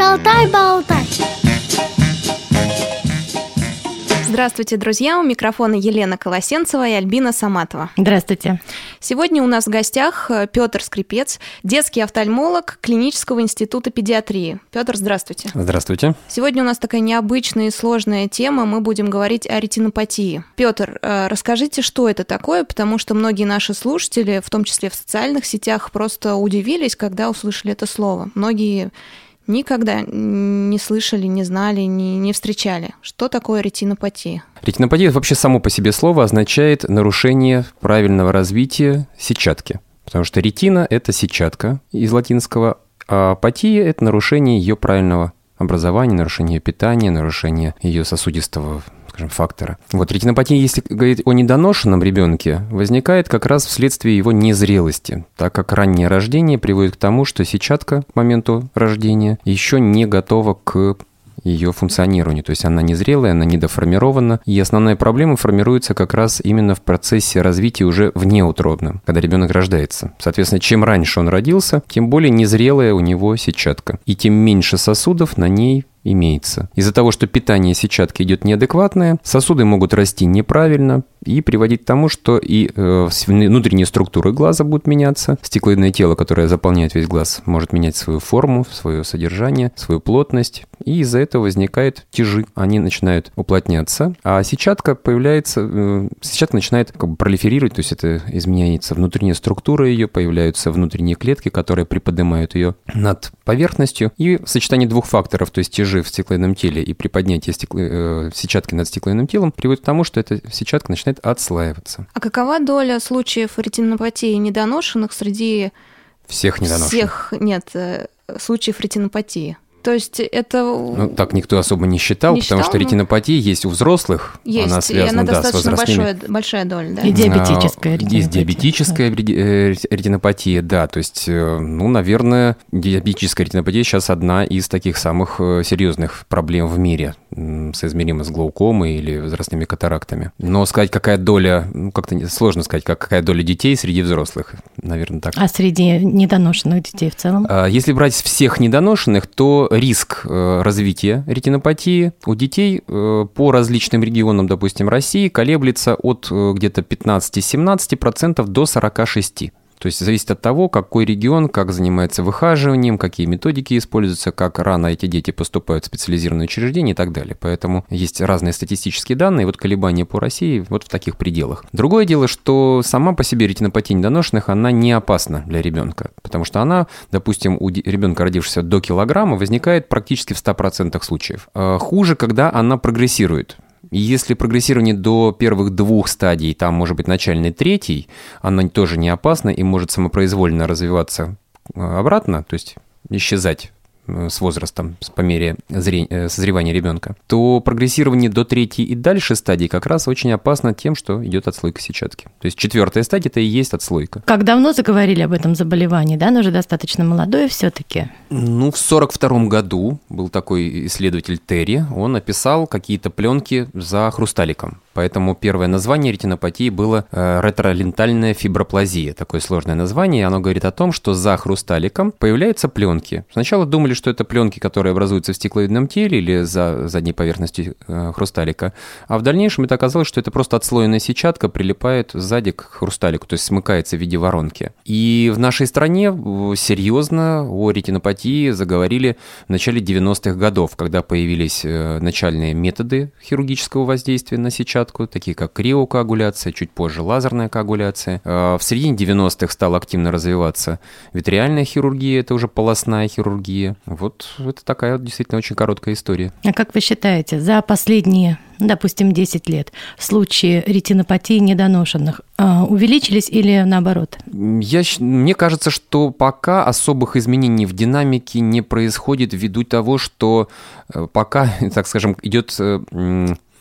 Шалтай-болтай Здравствуйте, друзья! У микрофона Елена Колосенцева и Альбина Саматова. Здравствуйте. Сегодня у нас в гостях э, Петр Скрипец, детский офтальмолог Клинического института педиатрии. Петр, здравствуйте. Здравствуйте. Сегодня у нас такая необычная и сложная тема. Мы будем говорить о ретинопатии. Петр, э, расскажите, что это такое, потому что многие наши слушатели, в том числе в социальных сетях, просто удивились, когда услышали это слово. Многие никогда не слышали, не знали, не, не встречали. Что такое ретинопатия? Ретинопатия вообще само по себе слово означает нарушение правильного развития сетчатки. Потому что ретина – это сетчатка из латинского, а патия – это нарушение ее правильного образования, нарушение питания, нарушение ее сосудистого скажем, фактора. Вот ретинопатия, если говорить о недоношенном ребенке, возникает как раз вследствие его незрелости, так как раннее рождение приводит к тому, что сетчатка к моменту рождения еще не готова к ее функционированию. То есть она незрелая, она недоформирована. И основная проблема формируется как раз именно в процессе развития уже внеутробном, когда ребенок рождается. Соответственно, чем раньше он родился, тем более незрелая у него сетчатка. И тем меньше сосудов на ней имеется. Из-за того, что питание сетчатки идет неадекватное, сосуды могут расти неправильно и приводить к тому, что и э, внутренние структуры глаза будут меняться, стеклоидное тело, которое заполняет весь глаз, может менять свою форму, свое содержание, свою плотность, и из-за этого возникают тяжи, они начинают уплотняться, а сетчатка появляется, э, сетчатка начинает как бы пролиферировать, то есть это изменяется внутренняя структура ее, появляются внутренние клетки, которые приподнимают ее над поверхностью, и в сочетании двух факторов, то есть тяжи жир в стеклоидном теле и при поднятии стекло... э, сетчатки над стеклоидным телом приводит к тому, что эта сетчатка начинает отслаиваться. А какова доля случаев ретинопатии недоношенных среди... Всех недоношенных? Всех, нет, э, случаев ретинопатии. То есть это... Ну, так никто особо не считал, не потому считал, что но... ретинопатия есть у взрослых. Есть, она связана, и она да, с достаточно возрастными... большая, большая доля, да? И диабетическая а, ретинопатия. Есть диабетическая э, ретинопатия, да. То есть, э, ну, наверное, диабетическая ретинопатия сейчас одна из таких самых э, серьезных проблем в мире, соизмерима с глаукомой или возрастными катарактами. Но сказать, какая доля, ну, как-то сложно сказать, какая доля детей среди взрослых, наверное, так. А среди недоношенных детей в целом? А, если брать всех недоношенных, то риск развития ретинопатии у детей э, по различным регионам, допустим, России, колеблется от э, где-то 15-17% до 46%. То есть зависит от того, какой регион, как занимается выхаживанием, какие методики используются, как рано эти дети поступают в специализированные учреждения и так далее. Поэтому есть разные статистические данные, вот колебания по России вот в таких пределах. Другое дело, что сама по себе ретинопатия недоношенных, она не опасна для ребенка, потому что она, допустим, у ребенка, родившегося до килограмма, возникает практически в 100% случаев. А хуже, когда она прогрессирует. Если прогрессирование до первых двух стадий, там может быть начальный третий, оно тоже не опасно и может самопроизвольно развиваться э, обратно, то есть исчезать с возрастом, по мере зрения, э, созревания ребенка, то прогрессирование до третьей и дальше стадии как раз очень опасно тем, что идет отслойка сетчатки. То есть четвертая стадия это и есть отслойка. Как давно заговорили об этом заболевании, да? Но уже достаточно молодое все-таки. Ну, в сорок втором году был такой исследователь Терри, он описал какие-то пленки за хрусталиком. Поэтому первое название ретинопатии было э, ретролентальная фиброплазия. Такое сложное название. Оно говорит о том, что за хрусталиком появляются пленки. Сначала думали, что это пленки, которые образуются в стеклоидном теле или за задней поверхностью э, хрусталика. А в дальнейшем это оказалось, что это просто отслоенная сетчатка прилипает сзади к хрусталику, то есть смыкается в виде воронки. И в нашей стране э, серьезно о ретинопатии заговорили в начале 90-х годов, когда появились э, начальные методы хирургического воздействия на сетчатку клетчатку, такие как криокоагуляция, чуть позже лазерная коагуляция. А, в середине 90-х стала активно развиваться витриальная хирургия, это уже полостная хирургия. Вот это такая вот действительно очень короткая история. А как вы считаете, за последние допустим, 10 лет, случаи ретинопатии недоношенных а, увеличились или наоборот? Я, мне кажется, что пока особых изменений в динамике не происходит ввиду того, что э, пока, так скажем, идет э,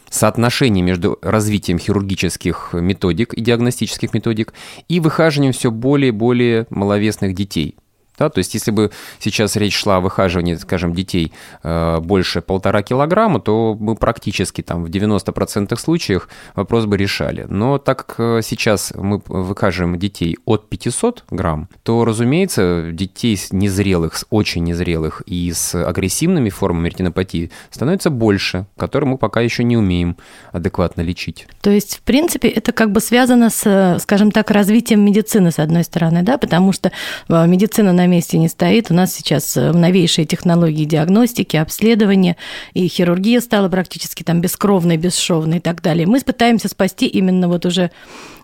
соотношение между развитием хирургических методик и диагностических методик и выхаживанием все более и более маловесных детей. Да, то есть, если бы сейчас речь шла о выхаживании, скажем, детей э, больше полтора килограмма, то мы практически там в 90% случаев вопрос бы решали. Но так как э, сейчас мы выхаживаем детей от 500 грамм, то, разумеется, детей незрелых, с очень незрелых и с агрессивными формами ретинопатии становится больше, которые мы пока еще не умеем адекватно лечить. То есть, в принципе, это как бы связано с, скажем так, развитием медицины, с одной стороны, да, потому что э, медицина на месте не стоит. У нас сейчас э, новейшие технологии диагностики, обследования, и хирургия стала практически там бескровной, бесшовной и так далее. Мы пытаемся спасти именно вот уже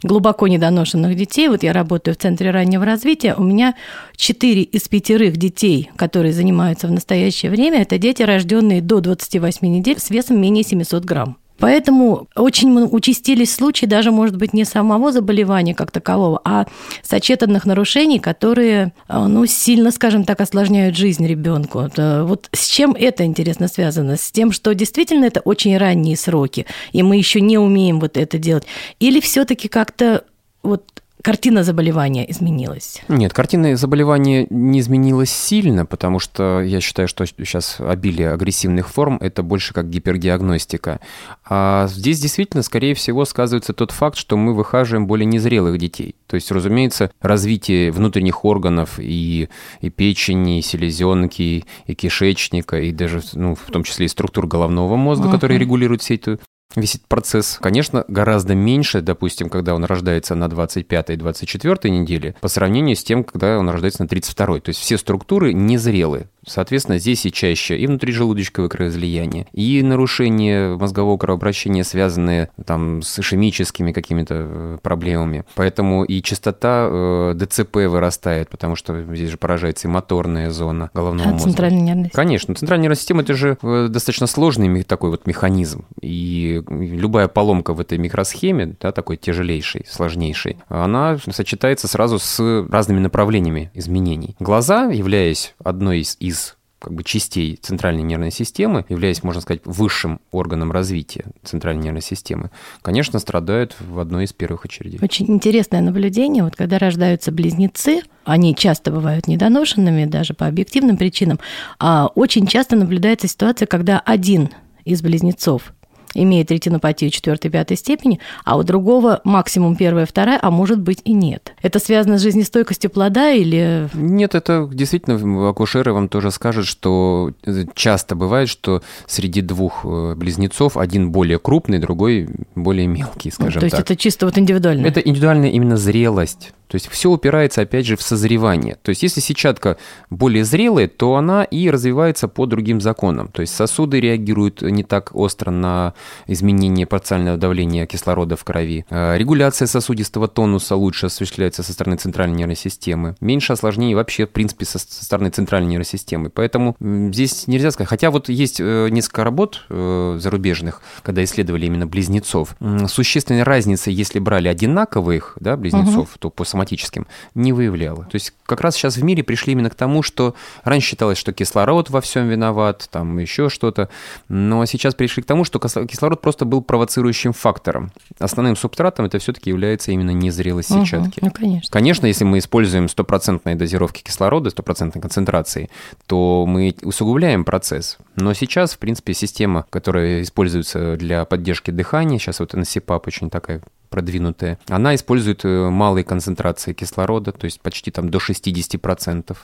глубоко недоношенных детей. Вот я работаю в Центре раннего развития. У меня 4 из пятерых детей, которые занимаются в настоящее время, это дети, рожденные до 28 недель с весом менее 700 грамм. Поэтому очень участились случаи даже, может быть, не самого заболевания как такового, а сочетанных нарушений, которые, э, ну, сильно, скажем так, осложняют жизнь ребенку. Вот с чем это, интересно, связано? С тем, что действительно это очень ранние сроки, и мы еще не умеем вот это делать? Или все-таки как-то вот картина заболевания изменилась? Нет, картина заболевания не изменилась сильно, потому что я считаю, что сейчас обилие агрессивных форм – это больше как гипердиагностика. А здесь действительно, скорее всего, сказывается тот факт, что мы выхаживаем более незрелых детей. То есть, разумеется, развитие внутренних органов и, и печени, и селезенки, и кишечника, и даже, ну, в том числе и структур головного мозга, uh-huh. которые регулируют все эту этот процесс, конечно, гораздо меньше, допустим, когда он рождается на 25-24 неделе, по сравнению с тем, когда он рождается на 32-й. То есть все структуры незрелые. Соответственно, здесь и чаще и внутрижелудочковое кровоизлияние, и нарушение мозгового кровообращения, связанные там с ишемическими какими-то э, проблемами. Поэтому и частота э, ДЦП вырастает, потому что здесь же поражается и моторная зона головного а мозга. Центральная нервная система? Конечно. Центральная нервная система – это же э, достаточно сложный такой вот механизм. И любая поломка в этой микросхеме, да, такой тяжелейшей, сложнейшей, она сочетается сразу с разными направлениями изменений. Глаза, являясь одной из как бы частей центральной нервной системы, являясь, можно сказать, высшим органом развития центральной нервной системы, конечно, страдают в одной из первых очередей. Очень интересное наблюдение. Вот когда рождаются близнецы, они часто бывают недоношенными, даже по объективным причинам, а очень часто наблюдается ситуация, когда один из близнецов имеет ретинопатию 4-5 степени, а у другого максимум 1-2, а может быть и нет. Это связано с жизнестойкостью плода или... Нет, это действительно акушеры вам тоже скажут, что часто бывает, что среди двух э, близнецов один более крупный, другой более мелкий, скажем ну, то есть так. это чисто вот индивидуально? Это индивидуальная именно зрелость. То есть все упирается, опять же, в созревание. То есть если сетчатка более зрелая, то она и развивается по другим законам. То есть сосуды реагируют не так остро на изменение парциального давления кислорода в крови. А регуляция сосудистого тонуса лучше осуществляется со стороны центральной нервной системы. Меньше осложнений вообще, в принципе, со стороны центральной нервной системы. Поэтому здесь нельзя сказать. Хотя вот есть э, несколько работ э, зарубежных, когда исследовали именно близнецов. Существенной разницы, если брали одинаковых да, близнецов, угу. то по соматическим, не выявляла. То есть как раз сейчас в мире пришли именно к тому, что раньше считалось, что кислород во всем виноват, там еще что-то, но сейчас пришли к тому, что кислород просто был провоцирующим фактором. Основным субстратом это все-таки является именно незрелость сетчатки. Угу, ну, конечно. Конечно, если мы используем стопроцентные дозировки кислорода, стопроцентной концентрации, то мы усугубляем процесс. Но сейчас, в принципе, система, которая используется для поддержки дыхания, сейчас вот НСИПАП очень такая продвинутая, она использует э, малые концентрации кислорода, то есть почти там до 60%.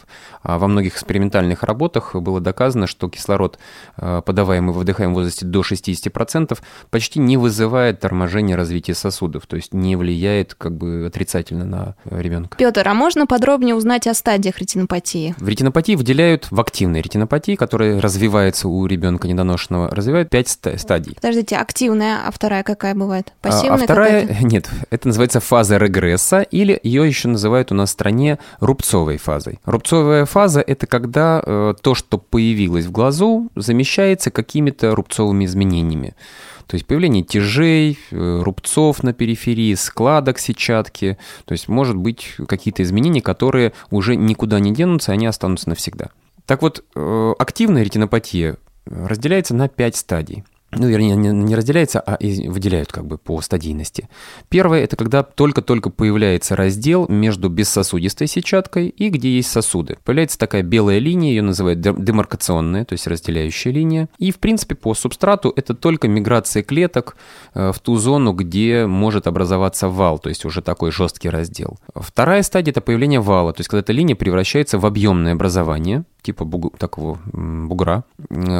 А во многих экспериментальных работах было доказано, что кислород, э, подаваемый в вдыхаемом возрасте до 60%, почти не вызывает торможение развития сосудов, то есть не влияет как бы отрицательно на ребенка. Петр, а можно подробнее узнать о стадиях ретинопатии? В ретинопатии выделяют в активной ретинопатии, которая развивается у ребенка недоношенного, развивают 5 стадий. Подождите, активная, а вторая какая бывает? Пассивная а, а вторая Нет, это называется фаза регресса, или ее еще называют у нас в стране рубцовой фазой. Рубцовая фаза – это когда э, то, что появилось в глазу, замещается какими-то рубцовыми изменениями. То есть появление тяжей, э, рубцов на периферии, складок сетчатки. То есть может быть какие-то изменения, которые уже никуда не денутся, они останутся навсегда. Так вот, э, активная ретинопатия разделяется на 5 стадий. Ну, вернее, не, не разделяется, а выделяют как бы по стадийности. Первое – это когда только-только появляется раздел между бессосудистой сетчаткой и где есть сосуды. Появляется такая белая линия, ее называют демаркационная, то есть разделяющая линия. И, в принципе, по субстрату это только миграция клеток э, в ту зону, где может образоваться вал, то есть уже такой жесткий раздел. Вторая стадия – это появление вала, то есть когда эта линия превращается в объемное образование, типа буг... такого бугра,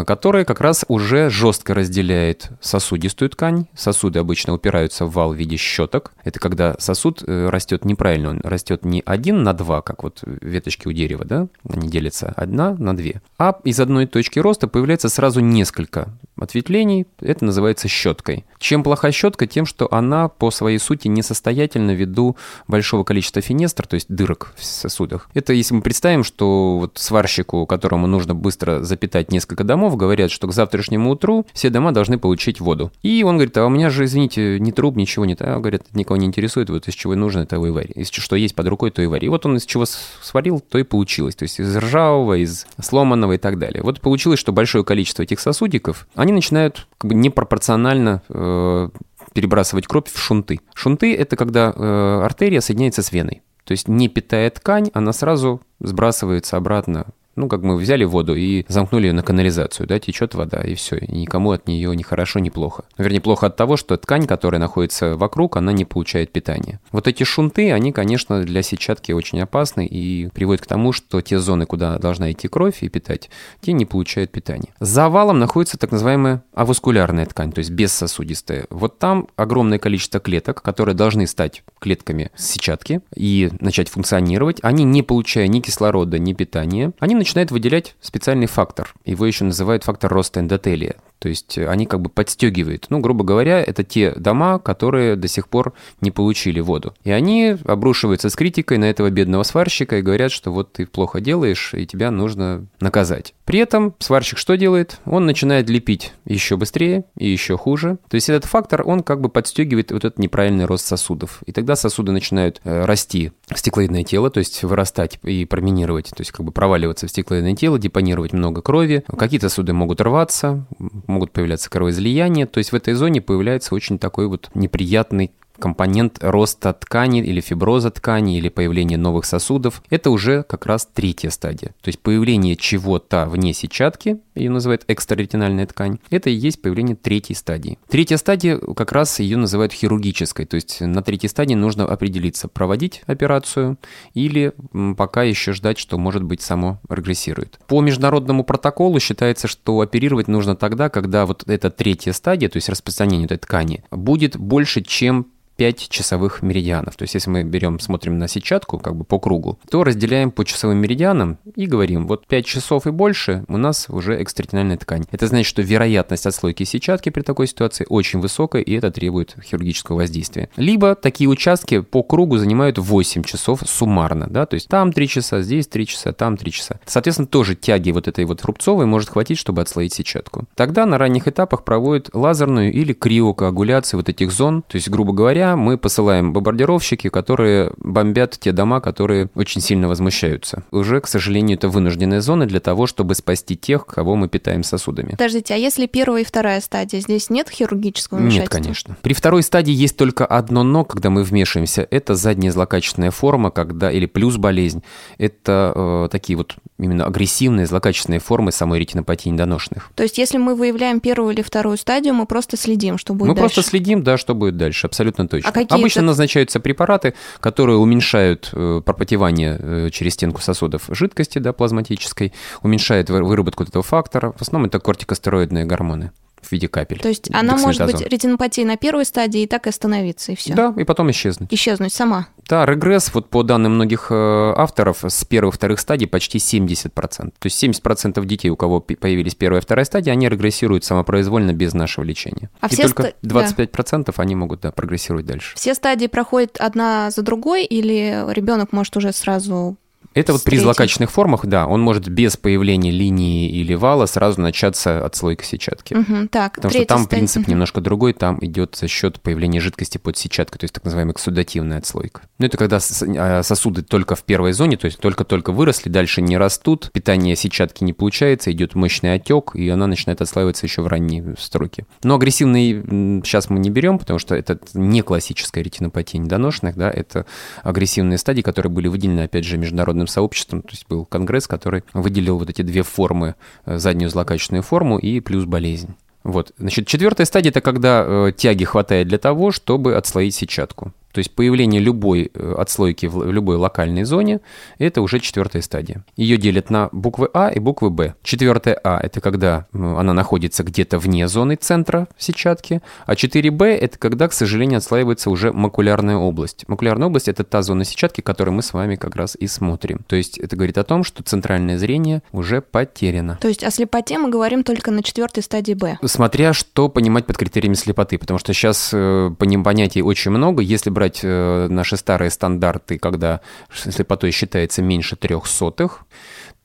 который как раз уже жестко разделяет сосудистую ткань. Сосуды обычно упираются в вал в виде щеток. Это когда сосуд э, растет неправильно, он растет не один на два, как вот веточки у дерева, да, они делятся одна на две, а из одной точки роста появляется сразу несколько ответвлений, это называется щеткой. Чем плоха щетка? Тем, что она по своей сути несостоятельна ввиду большого количества финестр, то есть дырок в сосудах. Это если мы представим, что вот сварщик человеку, которому нужно быстро запитать несколько домов, говорят, что к завтрашнему утру все дома должны получить воду. И он говорит, а у меня же, извините, ни труб, ничего нет. А говорят, никого не интересует, вот из чего нужно, это и вари. Из что есть под рукой, то и вари. И вот он из чего сварил, то и получилось. То есть из ржавого, из сломанного и так далее. Вот получилось, что большое количество этих сосудиков, они начинают как бы непропорционально э, перебрасывать кровь в шунты. Шунты – это когда э, артерия соединяется с веной. То есть не питая ткань, она сразу сбрасывается обратно ну, как мы взяли воду и замкнули ее на канализацию, да, течет вода, и все. И никому от нее ни хорошо, ни плохо. Вернее, плохо от того, что ткань, которая находится вокруг, она не получает питания. Вот эти шунты, они, конечно, для сетчатки очень опасны и приводят к тому, что те зоны, куда должна идти кровь и питать, те не получают питания. За валом находится так называемая аваскулярная ткань, то есть бессосудистая. Вот там огромное количество клеток, которые должны стать клетками сетчатки и начать функционировать. Они, не получая ни кислорода, ни питания, они начинает выделять специальный фактор. Его еще называют фактор роста эндотелия. То есть они как бы подстегивают. Ну, грубо говоря, это те дома, которые до сих пор не получили воду. И они обрушиваются с критикой на этого бедного сварщика и говорят, что вот ты плохо делаешь, и тебя нужно наказать. При этом сварщик что делает? Он начинает лепить еще быстрее и еще хуже. То есть этот фактор, он как бы подстегивает вот этот неправильный рост сосудов. И тогда сосуды начинают э, расти стеклоидное тело, то есть вырастать и проминировать, то есть как бы проваливаться в стеклоидное тело, депонировать много крови. Какие-то сосуды могут рваться, могут появляться кровоизлияния, то есть в этой зоне появляется очень такой вот неприятный компонент роста ткани или фиброза ткани или появление новых сосудов, это уже как раз третья стадия. То есть появление чего-то вне сетчатки, ее называют экстраретинальная ткань, это и есть появление третьей стадии. Третья стадия как раз ее называют хирургической, то есть на третьей стадии нужно определиться, проводить операцию или пока еще ждать, что может быть само регрессирует. По международному протоколу считается, что оперировать нужно тогда, когда вот эта третья стадия, то есть распространение этой ткани, будет больше, чем 5 часовых меридианов. То есть, если мы берем, смотрим на сетчатку как бы по кругу, то разделяем по часовым меридианам и говорим, вот 5 часов и больше у нас уже экстратинальная ткань. Это значит, что вероятность отслойки сетчатки при такой ситуации очень высокая, и это требует хирургического воздействия. Либо такие участки по кругу занимают 8 часов суммарно, да, то есть там 3 часа, здесь 3 часа, там 3 часа. Соответственно, тоже тяги вот этой вот рубцовой может хватить, чтобы отслоить сетчатку. Тогда на ранних этапах проводят лазерную или криокоагуляцию вот этих зон, то есть, грубо говоря, мы посылаем бомбардировщики, которые бомбят те дома, которые очень сильно возмущаются. Уже, к сожалению, это вынужденная зона для того, чтобы спасти тех, кого мы питаем сосудами. Подождите, а если первая и вторая стадия, здесь нет хирургического вмешательства? Нет, конечно. При второй стадии есть только одно «но», когда мы вмешиваемся. Это задняя злокачественная форма, когда, или плюс болезнь. Это э, такие вот именно агрессивные, злокачественные формы самой ретинопатии недоношенных. То есть, если мы выявляем первую или вторую стадию, мы просто следим, что будет мы дальше? Мы просто следим, да, что будет дальше, абсолютно точно. А какие Обычно назначаются препараты, которые уменьшают э, пропотевание э, через стенку сосудов жидкости, да, плазматической, уменьшают выработку этого фактора. В основном это кортикостероидные гормоны в виде капель. То есть она может быть ретинопатией на первой стадии и так и остановиться, и все. Да, и потом исчезнуть. Исчезнуть сама. Да, регресс, вот по данным многих э, авторов, с первых вторых стадий почти 70%. То есть 70% детей, у кого появились первая и вторая стадия, они регрессируют самопроизвольно без нашего лечения. А и все только 25% да. они могут да, прогрессировать дальше. Все стадии проходят одна за другой, или ребенок может уже сразу Это вот при злокачественных формах, да, он может без появления линии или вала сразу начаться отслойка сетчатки. Угу, так, Потому что там стадия. принцип немножко другой, там идет за счет появления жидкости под сетчаткой, то есть так называемая эксудативная отслойка. Ну, это когда а, сосуды только в первой зоне, то есть только-только выросли, дальше не растут, питание сетчатки не получается, идет мощный отек, и она начинает отслаиваться еще в ранней строке. Но агрессивный сейчас мы не берем, потому что это не классическая ретинопатия недоношенных, да, это агрессивные стадии, которые были выделены, опять же, международным сообществом, то есть был конгресс, который выделил вот эти две формы, э, заднюю злокачественную форму и плюс болезнь. Вот. Значит, четвертая стадия – это когда э, тяги хватает для того, чтобы отслоить сетчатку. То есть появление любой э, отслойки в любой локальной зоне – это уже четвертая стадия. Ее делят на буквы А и буквы Б. Четвертая А – это когда она находится где-то вне зоны центра сетчатки, а 4Б – это когда, к сожалению, отслаивается уже макулярная область. Макулярная область – это та зона сетчатки, которую мы с вами как раз и смотрим. То есть это говорит о том, что центральное зрение уже потеряно. То есть о слепоте мы говорим только на четвертой стадии Б? Смотря что понимать под критериями слепоты, потому что сейчас э, понятий очень много. Если брать э, наши старые стандарты, когда слепотой считается меньше трех сотых,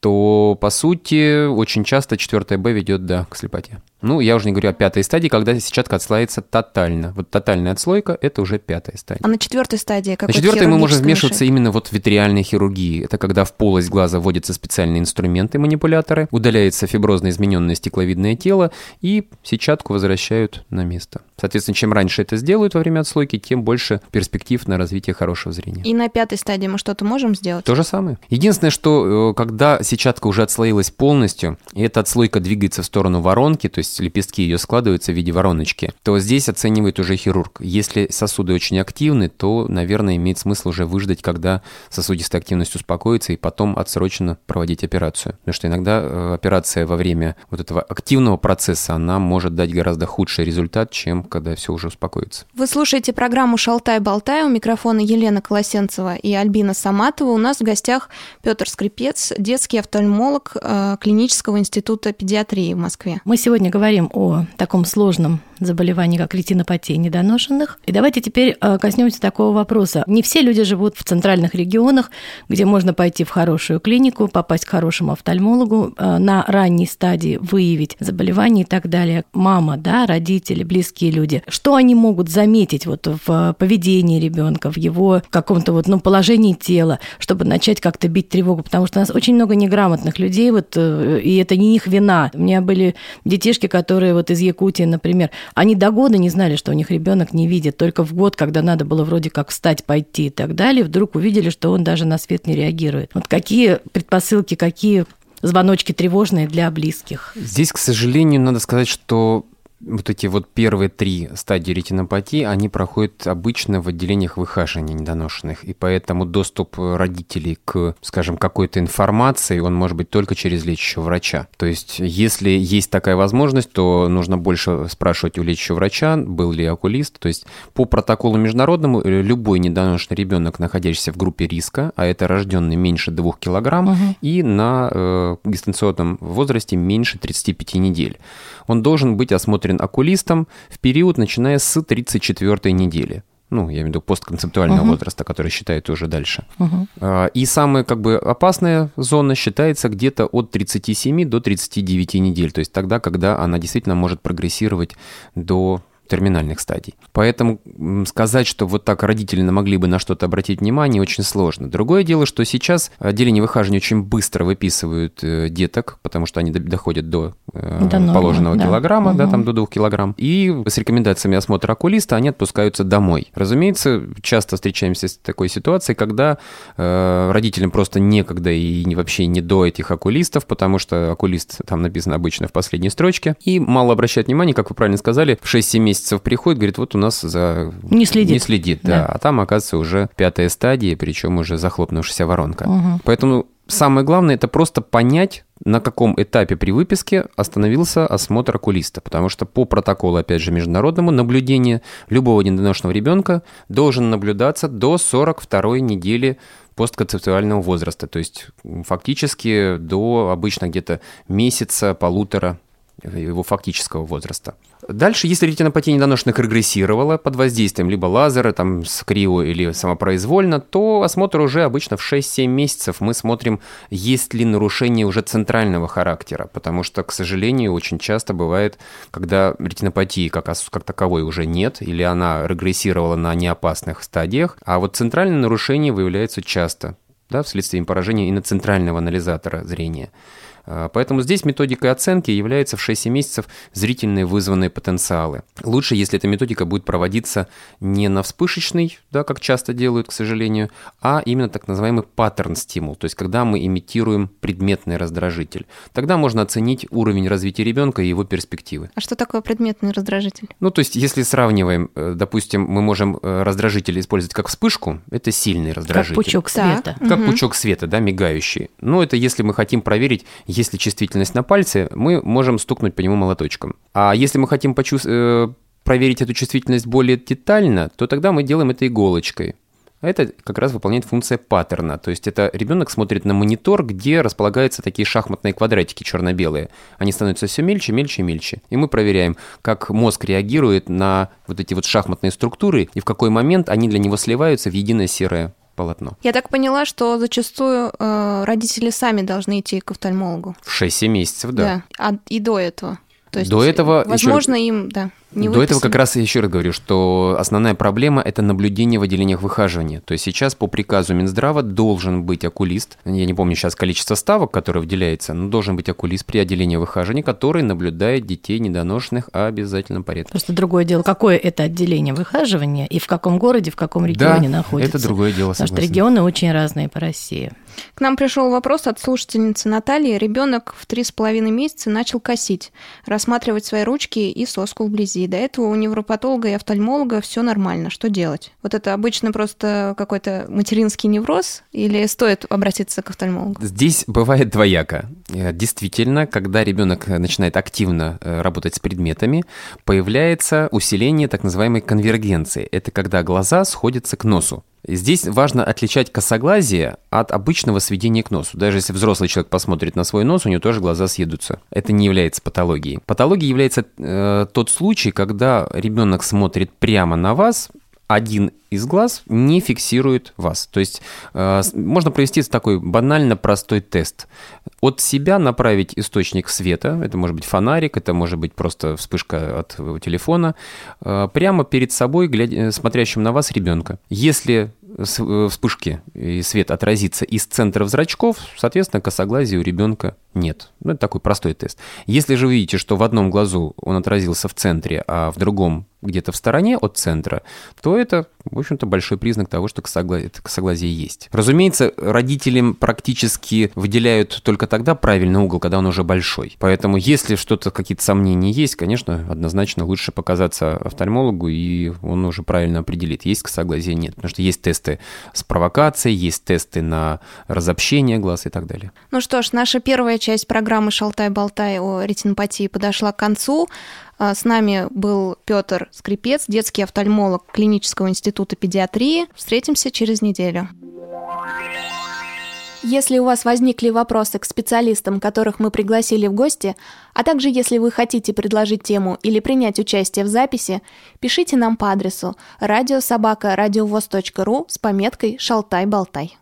то, по сути, очень часто 4 Б ведет, да, к слепоте. Ну, я уже не говорю о пятой стадии, когда сетчатка отслаивается тотально. Вот тотальная отслойка – это уже пятая стадия. А на четвертой стадии как На четвертой мы можем вмешиваться мешает? именно вот в витриальной хирургии. Это когда в полость глаза вводятся специальные инструменты, манипуляторы, удаляется фиброзно измененное стекловидное тело, и сетчатку возвращают на место. Соответственно, чем раньше это сделают во время отслойки, тем больше перспектив на развитие хорошего зрения. И на пятой стадии мы что-то можем сделать? То же самое. Единственное, что э, когда сетчатка уже отслоилась полностью, и эта отслойка двигается в сторону воронки, то есть есть лепестки ее складываются в виде вороночки, то здесь оценивает уже хирург. Если сосуды очень активны, то, наверное, имеет смысл уже выждать, когда сосудистая активность успокоится, и потом отсроченно проводить операцию. Потому что иногда э, операция во время вот этого активного процесса, она может дать гораздо худший результат, чем когда все уже успокоится. Вы слушаете программу «Шалтай-болтай». У микрофона Елена Колосенцева и Альбина Саматова. У нас в гостях Петр Скрипец, детский офтальмолог э, Клинического института педиатрии в Москве. Мы сегодня говорим о таком сложном заболевании, как ретинопатия недоношенных. И давайте теперь э, коснемся такого вопроса. Не все люди живут в центральных регионах, где можно пойти в хорошую клинику, попасть к хорошему офтальмологу, э, на ранней стадии выявить заболевание и так далее. Мама, да, родители, близкие люди. Что они могут заметить вот в поведении ребенка, в его каком-то вот, ну, положении тела, чтобы начать как-то бить тревогу? Потому что у нас очень много неграмотных людей, вот, э, и это не их вина. У меня были детишки, которые вот из Якутии, например, они до года не знали, что у них ребенок не видит. Только в год, когда надо было вроде как встать, пойти и так далее, вдруг увидели, что он даже на свет не реагирует. Вот какие предпосылки, какие звоночки тревожные для близких? Здесь, к сожалению, надо сказать, что вот эти вот первые три стадии ретинопатии, они проходят обычно в отделениях выхаживания недоношенных, и поэтому доступ родителей к, скажем, какой-то информации, он может быть только через лечащего врача. То есть, если есть такая возможность, то нужно больше спрашивать у лечащего врача, был ли окулист. То есть, по протоколу международному, э, любой недоношенный ребенок, находящийся в группе риска, а это рожденный меньше 2 килограмм, угу. и на э, гестационном возрасте меньше 35 недель, он должен быть осмотрен окулистом в период, начиная с 34 недели ну, я имею в виду постконцептуального uh-huh. возраста, который считают уже дальше. Uh-huh. И самая как бы опасная зона считается где-то от 37 до 39 недель, то есть тогда, когда она действительно может прогрессировать до терминальных стадий. Поэтому сказать, что вот так родители могли бы на что-то обратить внимание, очень сложно. Другое дело, что сейчас отделение выхаживания очень быстро выписывают э, деток, потому что они доходят до, э, до положенного да. килограмма, угу. да, там до двух килограмм. И с рекомендациями осмотра окулиста они отпускаются домой. Разумеется, часто встречаемся с такой ситуацией, когда э, родителям просто некогда и вообще не до этих окулистов, потому что окулист там написано обычно в последней строчке, и мало обращают внимание, как вы правильно сказали, в 6-7 месяцев месяцев приходит, говорит, вот у нас за... Не следит. Не следит, да. да. А там, оказывается, уже пятая стадия, причем уже захлопнувшаяся воронка. Угу. Поэтому самое главное это просто понять, на каком этапе при выписке остановился осмотр окулиста. Потому что по протоколу, опять же, международному, наблюдение любого недоношенного ребенка должен наблюдаться до 42 недели постконцептуального возраста. То есть фактически до обычно где-то месяца, полутора его фактического возраста. Дальше, если ретинопатия недоношенных регрессировала под воздействием либо лазера, там, с крио или самопроизвольно, то осмотр уже обычно в 6-7 месяцев мы смотрим, есть ли нарушение уже центрального характера, потому что, к сожалению, очень часто бывает, когда ретинопатии как, как таковой уже нет, или она регрессировала на неопасных стадиях, а вот центральное нарушение выявляется часто, да, вследствие поражения иноцентрального анализатора зрения. А, поэтому здесь методикой оценки является в 6 месяцев зрительные вызванные потенциалы. Лучше, если эта методика будет проводиться не на вспышечный, да, как часто делают, к сожалению, а именно так называемый паттерн-стимул, то есть когда мы имитируем предметный раздражитель. Тогда можно оценить уровень развития ребенка и его перспективы. А что такое предметный раздражитель? Ну, то есть если сравниваем, э, допустим, мы можем э, раздражитель использовать как вспышку, это сильный раздражитель. Как пучок света. Как угу. пучок света, да, мигающий. Но это если мы хотим проверить, если чувствительность на пальце, мы можем стукнуть по нему молоточком. А если мы хотим почувствовать, э, проверить эту чувствительность более детально, то тогда мы делаем это иголочкой. А это как раз выполняет функция паттерна. То есть это ребенок смотрит на монитор, где располагаются такие шахматные квадратики черно-белые. Они становятся все мельче, мельче, мельче. И мы проверяем, как мозг реагирует на вот эти вот шахматные структуры и в какой момент они для него сливаются в единое серое полотно. Я так поняла, что зачастую э, родители сами должны идти к офтальмологу. В 6-7 месяцев, да. Да, а и до этого. То есть, до этого возможно, еще... им, да. Не До этого как раз я еще раз говорю, что основная проблема – это наблюдение в отделениях выхаживания. То есть сейчас по приказу Минздрава должен быть окулист, я не помню сейчас количество ставок, которое выделяется, но должен быть окулист при отделении выхаживания, который наблюдает детей недоношенных обязательном порядке. Просто другое дело, какое это отделение выхаживания и в каком городе, в каком регионе да, находится. это другое дело, Потому что регионы очень разные по России. К нам пришел вопрос от слушательницы Натальи. Ребенок в три с половиной месяца начал косить, рассматривать свои ручки и соску вблизи до этого у невропатолога и офтальмолога все нормально. Что делать? Вот это обычно просто какой-то материнский невроз или стоит обратиться к офтальмологу? Здесь бывает двояко. Э, действительно, когда ребенок начинает активно э, работать с предметами, появляется усиление так называемой конвергенции. Это когда глаза сходятся к носу. Здесь важно отличать косоглазие от обычного сведения к носу. Даже если взрослый человек посмотрит на свой нос, у него тоже глаза съедутся. Это не является патологией. Патологией является э, тот случай, когда ребенок смотрит прямо на вас, один из глаз не фиксирует вас. То есть э, можно провести такой банально простой тест. От себя направить источник света, это может быть фонарик, это может быть просто вспышка от телефона, э, прямо перед собой, глядя, смотрящим на вас ребенка. Если Э, вспышки и свет отразится из центров зрачков, соответственно, косоглазия у ребенка нет. Ну, это такой простой тест. Если же вы видите, что в одном глазу он отразился в центре, а в другом где-то в стороне от центра, то это, в общем-то, большой признак того, что косоглазие, есть. Разумеется, родителям практически выделяют только тогда правильный угол, когда он уже большой. Поэтому, если что-то, какие-то сомнения есть, конечно, однозначно лучше показаться офтальмологу, и он уже правильно определит, есть косоглазие, нет. Потому что есть тесты с провокацией, есть тесты на разобщение глаз и так далее. Ну что ж, наша первая часть программы «Шалтай-болтай» о ретинопатии подошла к концу. А, с нами был Петр Скрипец, детский офтальмолог Клинического института педиатрии. Встретимся через неделю. Если у вас возникли вопросы к специалистам, которых мы пригласили в гости, а также если вы хотите предложить тему или принять участие в записи, пишите нам по адресу радиособака радиовоз.ру с пометкой «Шалтай-болтай».